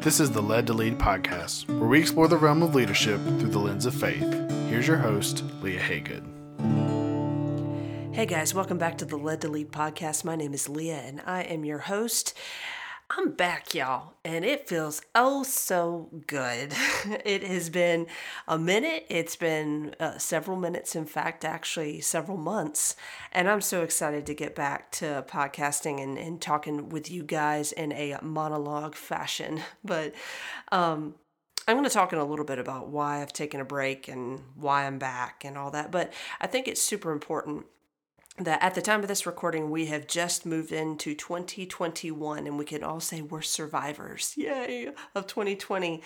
This is the Led to Lead podcast, where we explore the realm of leadership through the lens of faith. Here's your host, Leah Haygood. Hey guys, welcome back to the Led to Lead podcast. My name is Leah and I am your host. I'm back, y'all, and it feels oh so good. it has been a minute. It's been uh, several minutes, in fact, actually, several months. And I'm so excited to get back to podcasting and, and talking with you guys in a monologue fashion. But um, I'm going to talk in a little bit about why I've taken a break and why I'm back and all that. But I think it's super important that at the time of this recording, we have just moved into 2021 and we can all say we're survivors, yay, of 2020.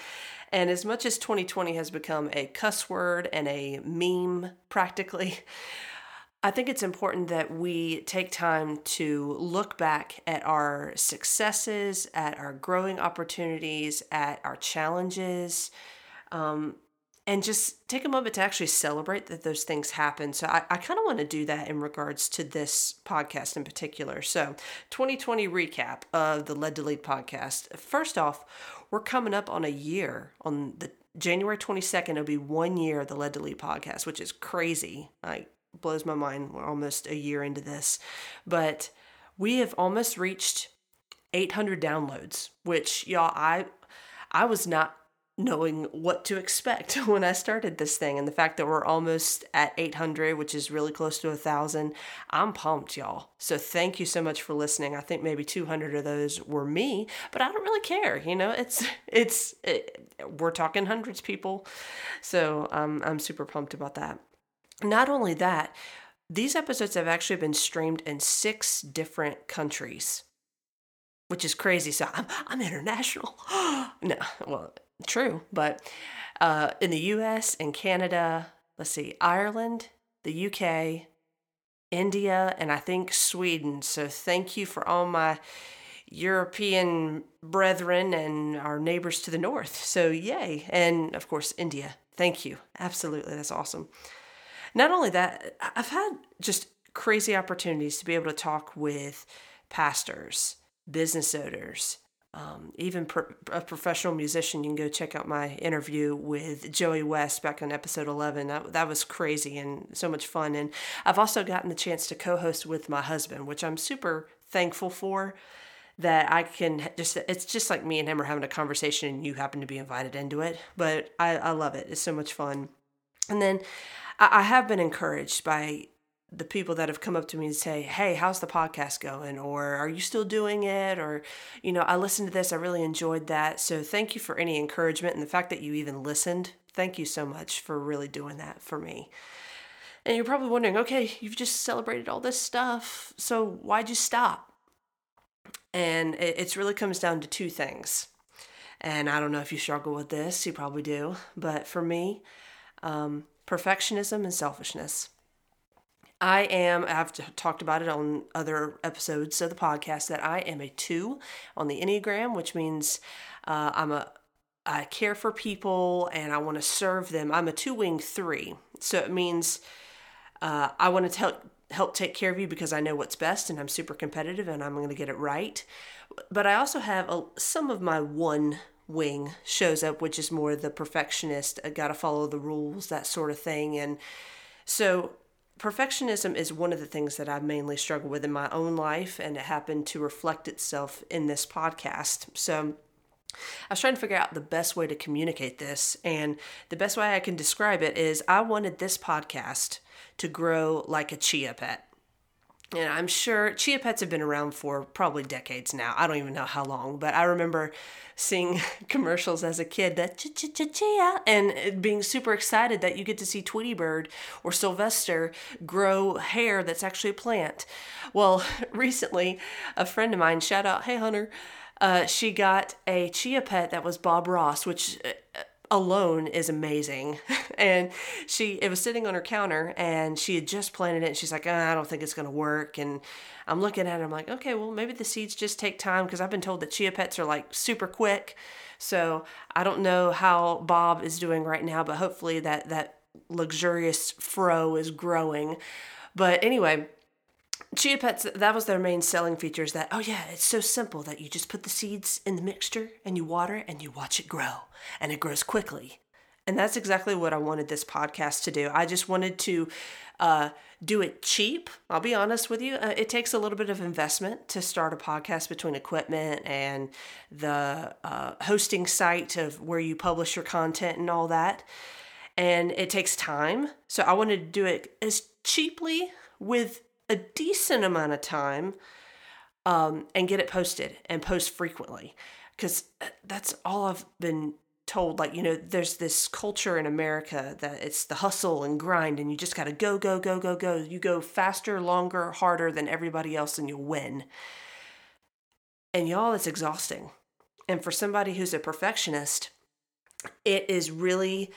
And as much as 2020 has become a cuss word and a meme practically, I think it's important that we take time to look back at our successes, at our growing opportunities, at our challenges, um, and just take a moment to actually celebrate that those things happen. So I, I kind of want to do that in regards to this podcast in particular. So 2020 recap of the Led to Lead podcast. First off, we're coming up on a year on the January 22nd. It'll be one year of the Led to Lead podcast, which is crazy. Like blows my mind. We're almost a year into this, but we have almost reached 800 downloads, which y'all, I I was not knowing what to expect when I started this thing. And the fact that we're almost at 800, which is really close to a thousand, I'm pumped, y'all. So thank you so much for listening. I think maybe 200 of those were me, but I don't really care. You know, it's, it's, it, we're talking hundreds people. So um, I'm super pumped about that. Not only that, these episodes have actually been streamed in six different countries which is crazy. So I'm, I'm international. no, well, True, but uh, in the US and Canada, let's see, Ireland, the UK, India, and I think Sweden. So thank you for all my European brethren and our neighbors to the north. So yay. And of course, India. Thank you. Absolutely. That's awesome. Not only that, I've had just crazy opportunities to be able to talk with pastors, business owners, um, even pro- a professional musician, you can go check out my interview with Joey West back on episode 11. That, that was crazy and so much fun. And I've also gotten the chance to co host with my husband, which I'm super thankful for. That I can just, it's just like me and him are having a conversation and you happen to be invited into it. But I, I love it. It's so much fun. And then I, I have been encouraged by the people that have come up to me and say, Hey, how's the podcast going? Or are you still doing it? Or, you know, I listened to this, I really enjoyed that. So thank you for any encouragement and the fact that you even listened. Thank you so much for really doing that for me. And you're probably wondering, okay, you've just celebrated all this stuff. So why'd you stop? And it it's really comes down to two things. And I don't know if you struggle with this, you probably do. But for me, um, perfectionism and selfishness. I am, I've talked about it on other episodes of the podcast, that I am a two on the Enneagram, which means uh, I'm a, I care for people and I want to serve them. I'm a two wing three. So it means uh, I want to help, help take care of you because I know what's best and I'm super competitive and I'm going to get it right. But I also have a, some of my one wing shows up, which is more the perfectionist, I got to follow the rules, that sort of thing. And so perfectionism is one of the things that I mainly struggle with in my own life, and it happened to reflect itself in this podcast. So, I was trying to figure out the best way to communicate this, and the best way I can describe it is I wanted this podcast to grow like a chia pet. And I'm sure chia pets have been around for probably decades now. I don't even know how long, but I remember seeing commercials as a kid that chia and being super excited that you get to see Tweety Bird or Sylvester grow hair that's actually a plant. Well, recently, a friend of mine, shout out, hey Hunter, uh, she got a chia pet that was Bob Ross, which uh, alone is amazing. and she, it was sitting on her counter and she had just planted it. And she's like, oh, I don't think it's going to work. And I'm looking at it. I'm like, okay, well, maybe the seeds just take time because I've been told that chia pets are like super quick. So I don't know how Bob is doing right now, but hopefully that, that luxurious fro is growing. But anyway, Chia Pets, that was their main selling feature is that, oh yeah, it's so simple that you just put the seeds in the mixture and you water it and you watch it grow and it grows quickly. And that's exactly what I wanted this podcast to do. I just wanted to uh, do it cheap. I'll be honest with you. Uh, it takes a little bit of investment to start a podcast between equipment and the uh, hosting site of where you publish your content and all that. And it takes time. So I wanted to do it as cheaply with a decent amount of time um, and get it posted and post frequently. Because uh, that's all I've been told like you know there's this culture in america that it's the hustle and grind and you just got to go go go go go. You go faster longer harder than everybody else and you'll win. And y'all it's exhausting. And for somebody who's a perfectionist it is really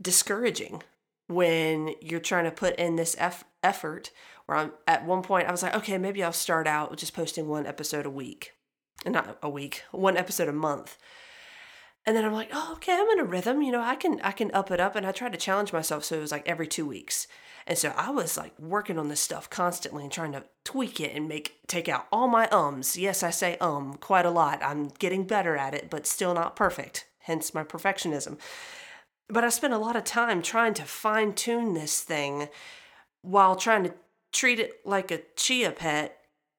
discouraging when you're trying to put in this eff- effort where i'm at one point i was like okay maybe i'll start out just posting one episode a week and not a week one episode a month and then I'm like, oh, okay, I'm in a rhythm. You know, I can I can up it up. And I tried to challenge myself, so it was like every two weeks. And so I was like working on this stuff constantly and trying to tweak it and make take out all my ums. Yes, I say um quite a lot. I'm getting better at it, but still not perfect. Hence my perfectionism. But I spent a lot of time trying to fine tune this thing while trying to treat it like a chia pet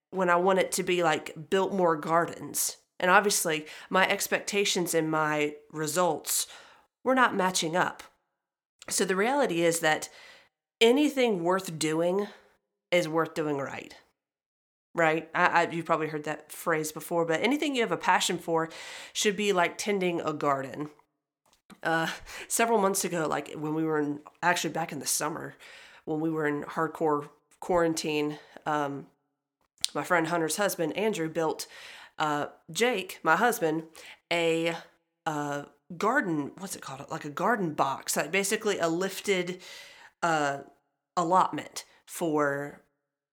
when I want it to be like Biltmore Gardens and obviously, my expectations and my results were not matching up. So the reality is that anything worth doing is worth doing right. Right? I, I, you've probably heard that phrase before, but anything you have a passion for should be like tending a garden. Uh, several months ago, like when we were in, actually back in the summer, when we were in hardcore quarantine, um, my friend Hunter's husband, Andrew, built uh, Jake, my husband, a uh, garden, what's it called? Like a garden box, like basically a lifted uh, allotment for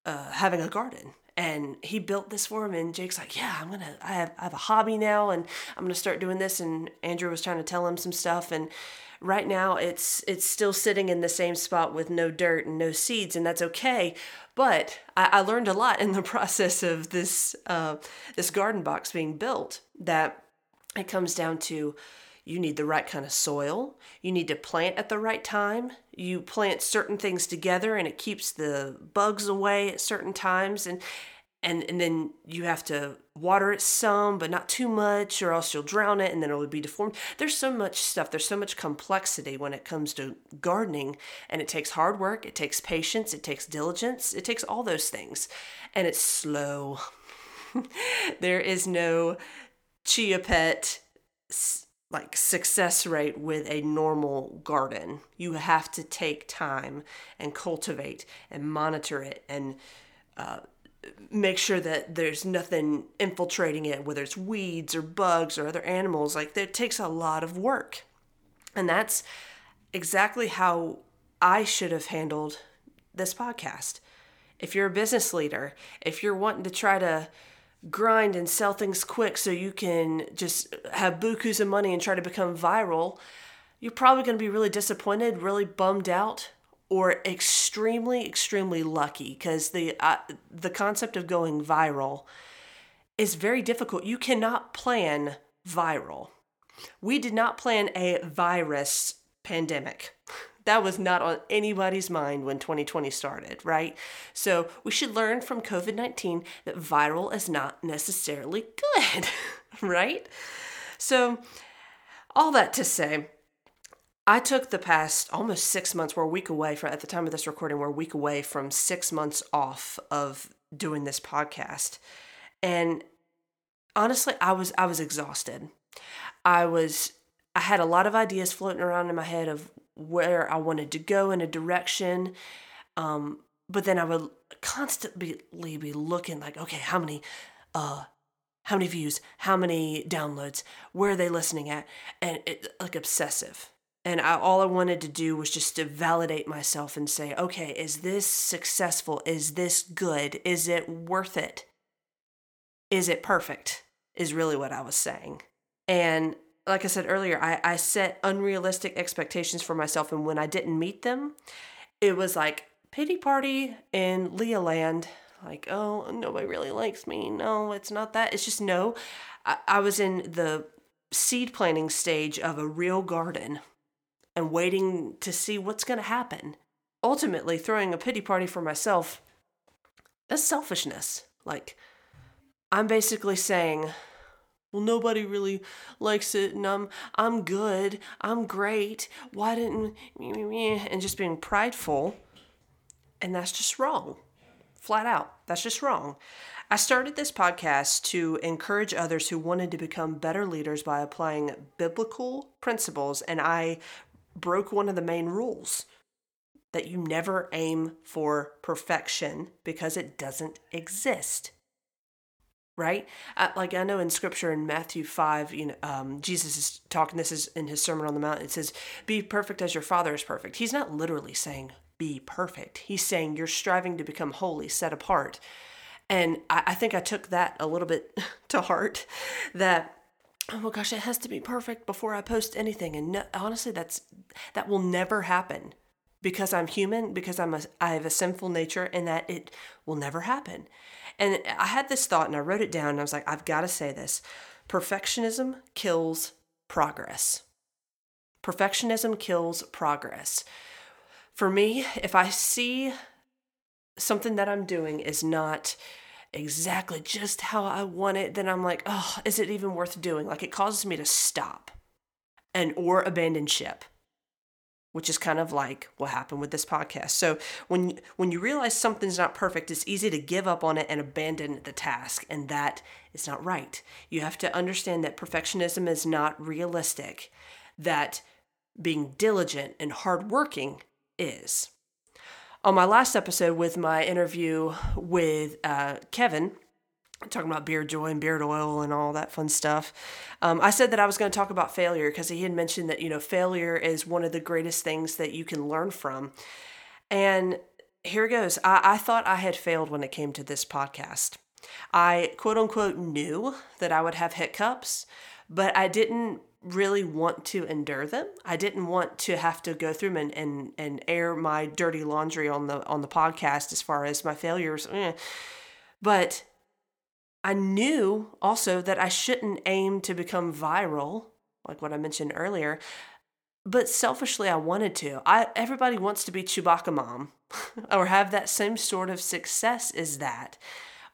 uh, having a garden. And he built this for him, and Jake's like, "Yeah, I'm gonna. I have I have a hobby now, and I'm gonna start doing this." And Andrew was trying to tell him some stuff, and right now it's it's still sitting in the same spot with no dirt and no seeds, and that's okay. But I, I learned a lot in the process of this uh, this garden box being built. That it comes down to you need the right kind of soil. You need to plant at the right time. You plant certain things together and it keeps the bugs away at certain times. And and and then you have to water it some but not too much or else you'll drown it and then it will be deformed. There's so much stuff. There's so much complexity when it comes to gardening. And it takes hard work. It takes patience. It takes diligence. It takes all those things. And it's slow. There is no chia pet like success rate with a normal garden you have to take time and cultivate and monitor it and uh, make sure that there's nothing infiltrating it, whether it's weeds or bugs or other animals. Like that takes a lot of work. And that's exactly how I should have handled this podcast. If you're a business leader, if you're wanting to try to grind and sell things quick so you can just have bukus of money and try to become viral, you're probably going to be really disappointed, really bummed out or extremely extremely lucky because the uh, the concept of going viral is very difficult. You cannot plan viral. We did not plan a virus pandemic. That was not on anybody's mind when 2020 started, right? So we should learn from COVID 19 that viral is not necessarily good, right? So, all that to say, I took the past almost six months, we're a week away from, at the time of this recording, we're a week away from six months off of doing this podcast. And honestly, I was, I was exhausted. I was, I had a lot of ideas floating around in my head of where I wanted to go in a direction. Um, but then I would constantly be looking like, okay, how many, uh, how many views, how many downloads, where are they listening at? And it, like obsessive and I, all I wanted to do was just to validate myself and say, okay, is this successful? Is this good? Is it worth it? Is it perfect? Is really what I was saying. And like I said earlier, I, I set unrealistic expectations for myself. And when I didn't meet them, it was like pity party in Leah land. like, oh, nobody really likes me. No, it's not that. It's just no. I, I was in the seed planting stage of a real garden and waiting to see what's going to happen. Ultimately, throwing a pity party for myself, that's selfishness. Like, I'm basically saying, well, nobody really likes it, and I'm I'm good, I'm great. Why didn't and just being prideful, and that's just wrong, flat out. That's just wrong. I started this podcast to encourage others who wanted to become better leaders by applying biblical principles, and I broke one of the main rules that you never aim for perfection because it doesn't exist. Right? Uh, like I know in scripture in Matthew 5, you know, um, Jesus is talking, this is in his Sermon on the Mount, it says, Be perfect as your Father is perfect. He's not literally saying, Be perfect. He's saying, You're striving to become holy, set apart. And I, I think I took that a little bit to heart that oh my gosh, it has to be perfect before I post anything. And no, honestly, that's that will never happen because I'm human, because I'm a I have a sinful nature, and that it will never happen. And I had this thought, and I wrote it down, and I was like, I've got to say this: perfectionism kills progress. Perfectionism kills progress. For me, if I see something that I'm doing is not exactly just how I want it, then I'm like, oh, is it even worth doing? Like it causes me to stop and or abandon ship, which is kind of like what happened with this podcast. So when when you realize something's not perfect, it's easy to give up on it and abandon the task, and that is not right. You have to understand that perfectionism is not realistic. That being diligent and hardworking is on my last episode with my interview with uh, Kevin, talking about beard joy and beard oil and all that fun stuff. Um, I said that I was going to talk about failure because he had mentioned that you know failure is one of the greatest things that you can learn from. And here it goes. I, I thought I had failed when it came to this podcast. I quote unquote knew that I would have hiccups, but I didn't really want to endure them. I didn't want to have to go through them and, and, and air my dirty laundry on the on the podcast as far as my failures. Eh. But I knew also that I shouldn't aim to become viral, like what I mentioned earlier. But selfishly, I wanted to. I everybody wants to be Chewbacca mom, or have that same sort of success as that.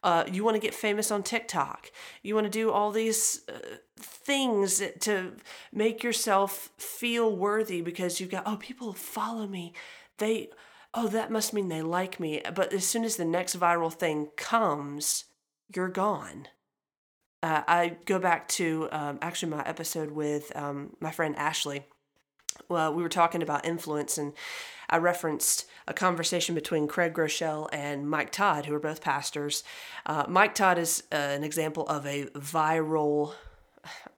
Uh, you want to get famous on TikTok. You want to do all these uh, things to make yourself feel worthy because you've got, oh, people follow me. They, oh, that must mean they like me. But as soon as the next viral thing comes, you're gone. Uh, I go back to um, actually my episode with um, my friend Ashley. Well, we were talking about influence, and I referenced a conversation between Craig Groeschel and Mike Todd, who are both pastors. Uh, Mike Todd is uh, an example of a viral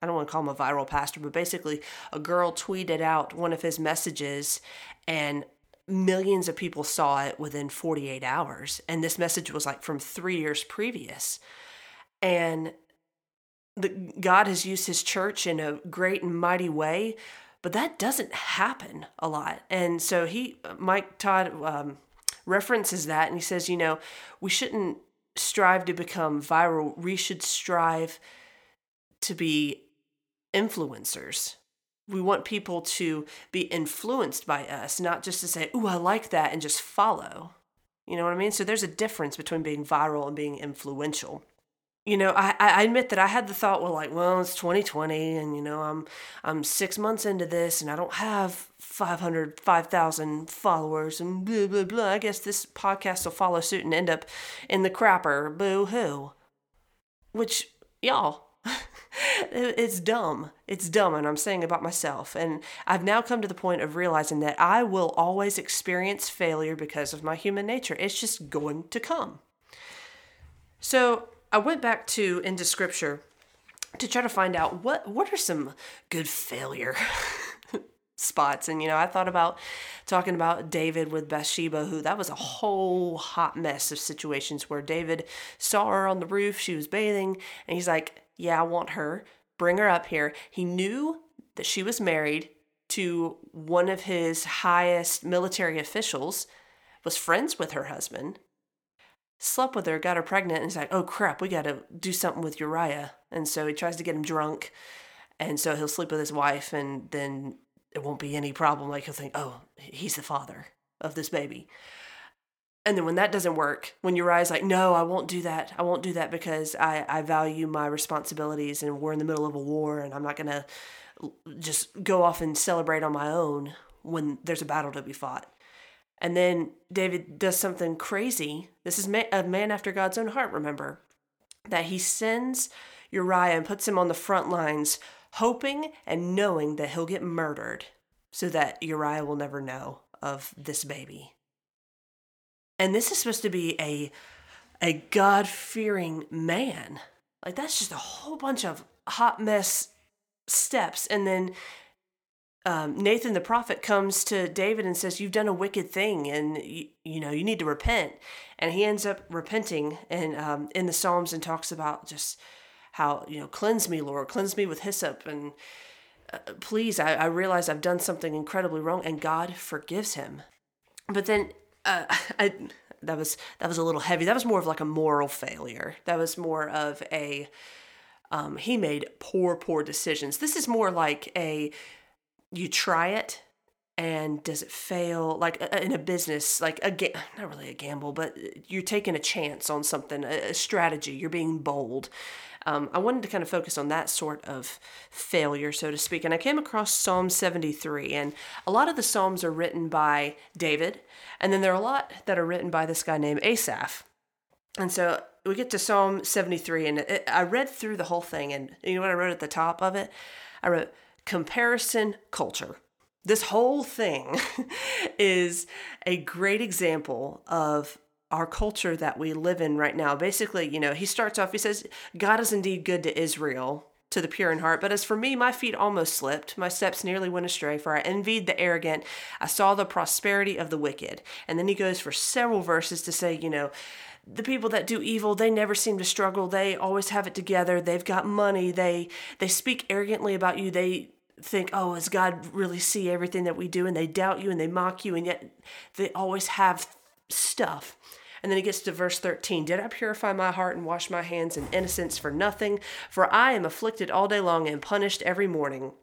I don't want to call him a viral pastor, but basically, a girl tweeted out one of his messages, and millions of people saw it within 48 hours. And this message was like from three years previous. And the, God has used his church in a great and mighty way, but that doesn't happen a lot. And so he, Mike Todd, um, references that and he says, you know, we shouldn't strive to become viral. We should strive to be influencers. We want people to be influenced by us, not just to say, Ooh, I like that, and just follow. You know what I mean? So there's a difference between being viral and being influential you know, I, I admit that I had the thought, well, like, well, it's 2020, and you know, I'm I'm six months into this, and I don't have 500, 5,000 followers, and blah blah blah. I guess this podcast will follow suit and end up in the crapper. Boo hoo. Which y'all, it's dumb. It's dumb, and I'm saying about myself. And I've now come to the point of realizing that I will always experience failure because of my human nature. It's just going to come. So I went back to into scripture to try to find out what what are some good failure spots and you know I thought about talking about David with Bathsheba who that was a whole hot mess of situations where David saw her on the roof she was bathing and he's like yeah I want her bring her up here he knew that she was married to one of his highest military officials was friends with her husband slept with her, got her pregnant, and he's like, oh crap, we got to do something with Uriah. And so he tries to get him drunk. And so he'll sleep with his wife, and then it won't be any problem. Like he'll think, oh, he's the father of this baby. And then when that doesn't work, when Uriah's like, no, I won't do that. I won't do that because I, I value my responsibilities and we're in the middle of a war and I'm not going to just go off and celebrate on my own when there's a battle to be fought. And then David does something crazy. This is a man after God's own heart, remember, that he sends Uriah and puts him on the front lines, hoping and knowing that he'll get murdered so that Uriah will never know of this baby. And this is supposed to be a a God-fearing man. Like that's just a whole bunch of hot mess steps and then um, Nathan the prophet comes to David and says, "You've done a wicked thing, and you, you know you need to repent." And he ends up repenting, and um, in the Psalms, and talks about just how you know cleanse me, Lord, cleanse me with hyssop, and uh, please, I, I realize I've done something incredibly wrong, and God forgives him. But then uh, I, that was that was a little heavy. That was more of like a moral failure. That was more of a um, he made poor, poor decisions. This is more like a you try it and does it fail like in a business like a ga- not really a gamble but you're taking a chance on something a, strategy you're being bold um, i wanted to kind of focus on that sort of failure so to speak and i came across psalm 73 and a lot of the psalms are written by david and then there are a lot that are written by this guy named asaph and so we get to psalm 73 and it, i read through the whole thing and you know what i wrote at the top of it i wrote comparison culture. This whole thing is a great example of our culture that we live in right now. Basically, you know, he starts off, he says, God is indeed good to Israel, to the pure in heart. But as for me, my feet almost slipped. My steps nearly went astray, for I envied the arrogant. I saw the prosperity of the wicked. And then he goes for several verses to say, you know, the people that do evil they never seem to struggle they always have it together they've got money they they speak arrogantly about you they think oh does god really see everything that we do and they doubt you and they mock you and yet they always have stuff and then he gets to verse 13 Did I purify my heart and wash my hands in innocence for nothing? For I am afflicted all day long and punished every morning.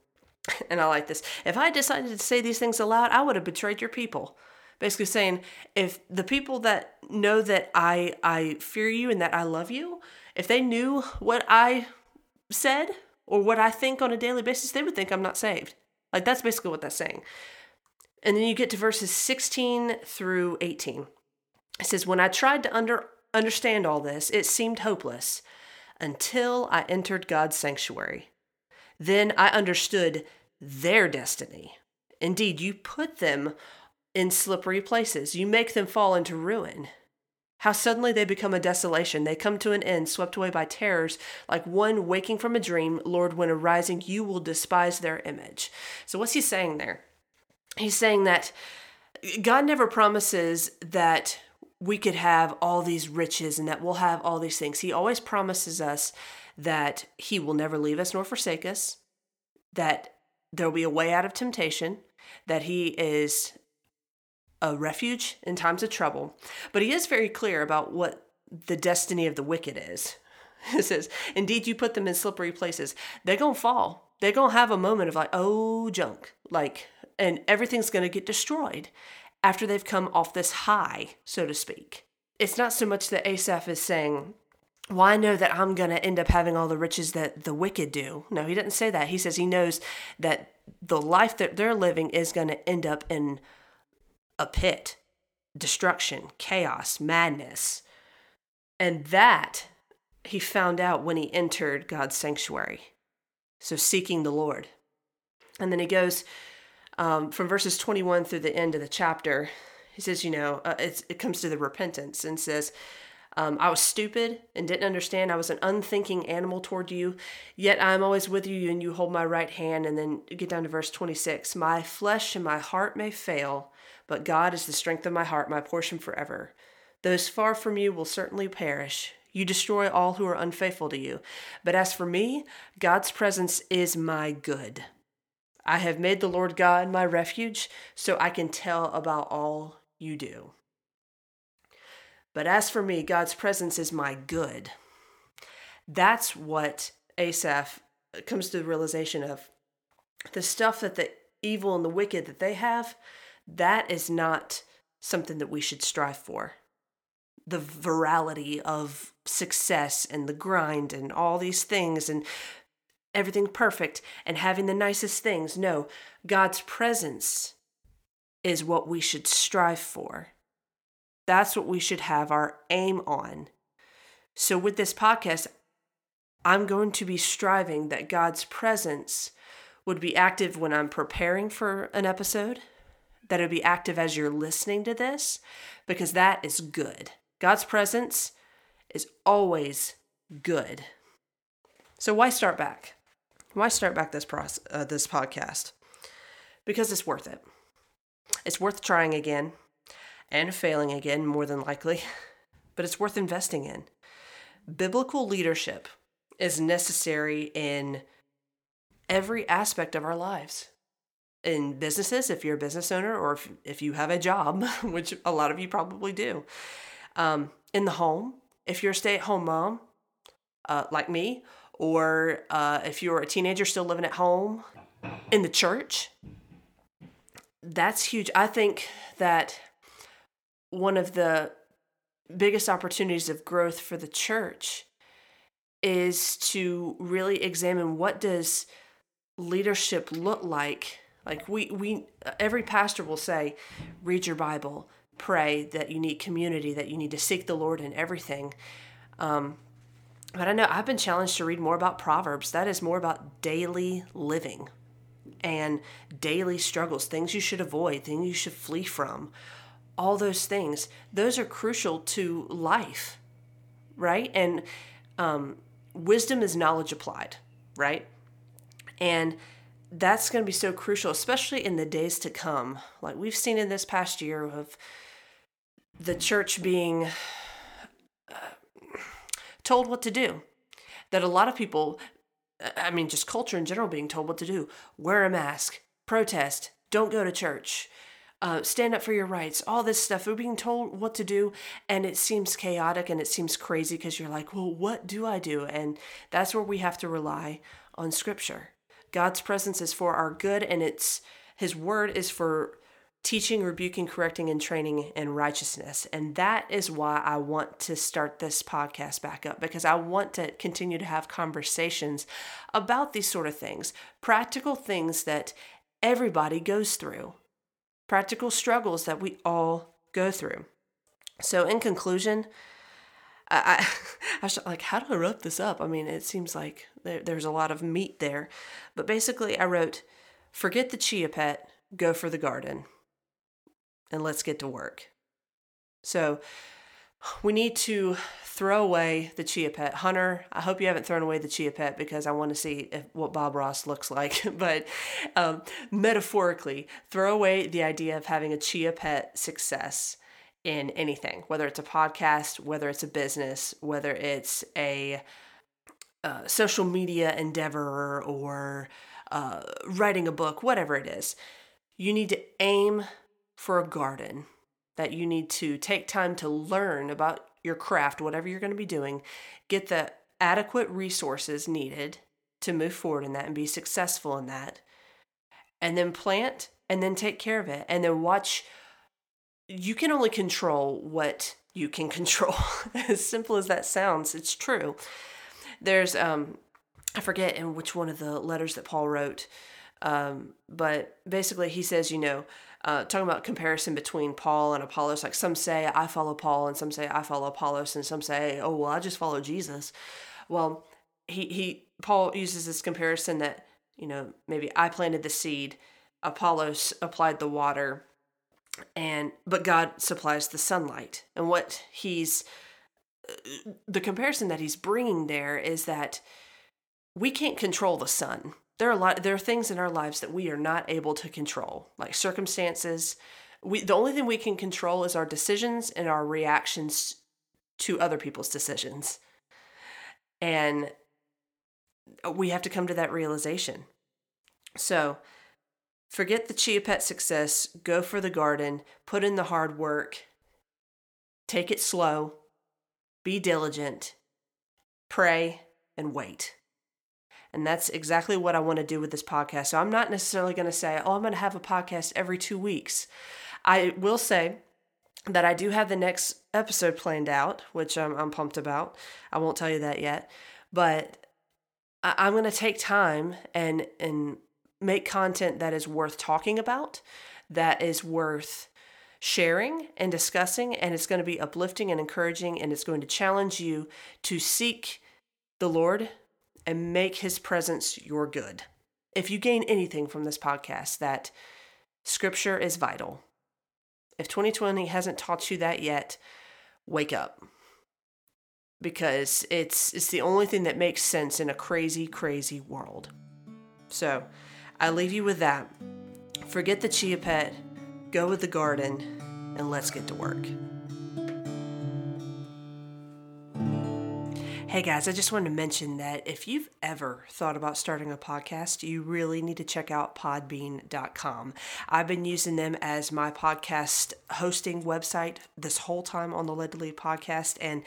And I like this. If I decided to say these things aloud, I would have betrayed your people basically saying if the people that know that I I fear you and that I love you, if they knew what I said or what I think on a daily basis, they would think I'm not saved. Like that's basically what that's saying. And then you get to verses 16 through 18. It says, When I tried to under, understand all this, it seemed hopeless until I entered God's sanctuary. Then I understood their destiny. Indeed, you put them in slippery places. You make them fall into ruin. How suddenly they become a desolation. They come to an end, swept away by terrors, like one waking from a dream. Lord, when arising, you will despise their image. So, what's he saying there? He's saying that God never promises that we could have all these riches and that we'll have all these things. He always promises us that He will never leave us nor forsake us, that there'll be a way out of temptation, that He is a refuge in times of trouble. But he is very clear about what the destiny of the wicked is. He says, Indeed, you put them in slippery places. They're going to fall. They're going to have a moment of like, oh, junk. Like, and everything's going to get destroyed after they've come off this high, so to speak. It's not so much that Asaph is saying, well, I know that I'm going to end up having all the riches that the wicked do. No, he doesn't say that. He says he knows that the life that they're living is going to end up in a pit, destruction, chaos, madness. And that he found out when he entered God's sanctuary. So, seeking the Lord. And then he goes um, from verses 21 through the end of the chapter. He says, you know, uh, it comes to the repentance and says, um, I was stupid and didn't understand. I was an unthinking animal toward you, yet I am always with you and you hold my right hand. And then get down to verse 26 My flesh and my heart may fail, but God is the strength of my heart, my portion forever. Those far from you will certainly perish. You destroy all who are unfaithful to you. But as for me, God's presence is my good. I have made the Lord God my refuge, so I can tell about all you do. But as for me, God's presence is my good. That's what Asaph uh, comes to the realization of. The stuff that the evil and the wicked that they have, that is not something that we should strive for. The virality of success and the grind and all these things and everything perfect and having the nicest things. No, God's presence is what we should strive for. That's what we should have our aim on. So, with this podcast, I'm going to be striving that God's presence would be active when I'm preparing for an episode, that it would be active as you're listening to this, because that is good. God's presence is always good. So, why start back? Why start back this process, uh, this podcast? Because it's worth it. It's worth trying again and failing again, more than likely, but it's worth investing in. Biblical leadership is necessary in every aspect of our lives. In businesses, if you're a business owner or if, if you have a job, which a lot of you probably do. Um, in the home, if you're a stay at home mom, uh, like me, or uh, if you're a teenager still living at home, in the church, that's huge. I think that one of the biggest opportunities of growth for the church is to really examine what does leadership look like. Like we we every pastor will say read your bible. Pray that you need community that you need to seek the lord in everything. Um, but i know. I've been challenged to read more about proverbs. That is more about daily living and daily struggles things you should avoid things you should flee from all those things. Those are crucial to life right? And um, wisdom is knowledge applied right? And that's going to be so crucial especially in the days to come. Like we've seen in this past year of the church being told what to do that a lot of people i mean just culture in general being told what to do wear a mask protest don't go to church uh, stand up for your rights, all this stuff. We're being told what to do, and it seems chaotic and it seems crazy because you're like, well, what do I do? And that's where we have to rely on Scripture. God's presence is for our good, and it's His Word is for teaching, rebuking, correcting, and training in righteousness. And that is why I want to start this podcast back up because I want to continue to have conversations about these sort of things, practical things that everybody goes through practical struggles that we all go through. So, in conclusion, I, I, should, like, how do I wrap this up? I mean, it seems like there, there's a lot of meat there. But basically, I wrote, forget the chia pet, go for the garden, and let's get to work. So, we need to throw away the chia pet. Hunter, I hope you haven't thrown away the chia pet because I want to see if, what Bob Ross looks like. but um, metaphorically, throw away the idea of having a chia pet success in anything, whether it's a podcast, whether it's a business, whether it's a uh, social media endeavor or uh, writing a book, whatever it is. You need to aim for a garden that you need to take time to learn about your craft, whatever you're going to be doing, get the adequate resources needed to move forward in that and be successful in that. And then plant and then take care of it. And then watch. You can only control what you can control. as simple as that sounds, it's true. There's, um, I forget in which one of the letters that Paul wrote, um, but basically he says, you know, uh, talking about comparison between Paul and Apollos. Like some say I follow Paul, and some say I follow Apollos, and some say, oh well, I just follow Jesus. Well, he he Paul uses this comparison that you know maybe I planted the seed, Apollos applied the water, and but God supplies the sunlight. And what he's uh, the comparison that he's bringing there is that we can't control the sun there are a lot there are things in our lives that we are not able to control like circumstances. We the only thing we can control is our decisions and our reactions to other people's decisions. And we have to come to that realization. So forget the chia pet success go for the garden put in the hard work take it slow, be diligent, pray, and wait. And that's exactly what I want to do with this podcast. So I'm not necessarily going to say, oh, I'm going to have a podcast every two weeks. I will say that I do have the next episode planned out, which I'm, I'm pumped about. I won't tell you that yet. But I, I'm going to take time and, and make content that is worth talking about, that is worth sharing and discussing, and it's going to be uplifting and encouraging, and it's going to challenge you to seek the Lord and make his presence your good. If you gain anything from this podcast, that scripture is vital. If 2020 hasn't taught you that yet, wake up. Because it's it's the only thing that makes sense in a crazy, crazy world. So, I leave you with that. Forget the chia pet, go with the garden, and let's get to work. Hey guys, I just wanted to mention that if you've ever thought about starting a podcast, you really need to check out podbean.com. I've been using them as my podcast hosting website this whole time on the Led to Lead podcast, and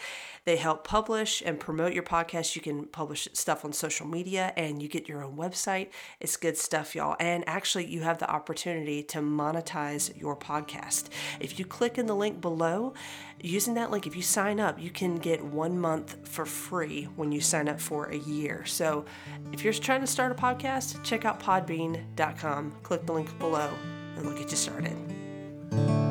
they help publish and promote your podcast. You can publish stuff on social media and you get your own website. It's good stuff, y'all. And actually, you have the opportunity to monetize your podcast. If you click in the link below, using that link, if you sign up, you can get one month for free when you sign up for a year. So if you're trying to start a podcast, check out podbean.com, click the link below, and we'll get you started.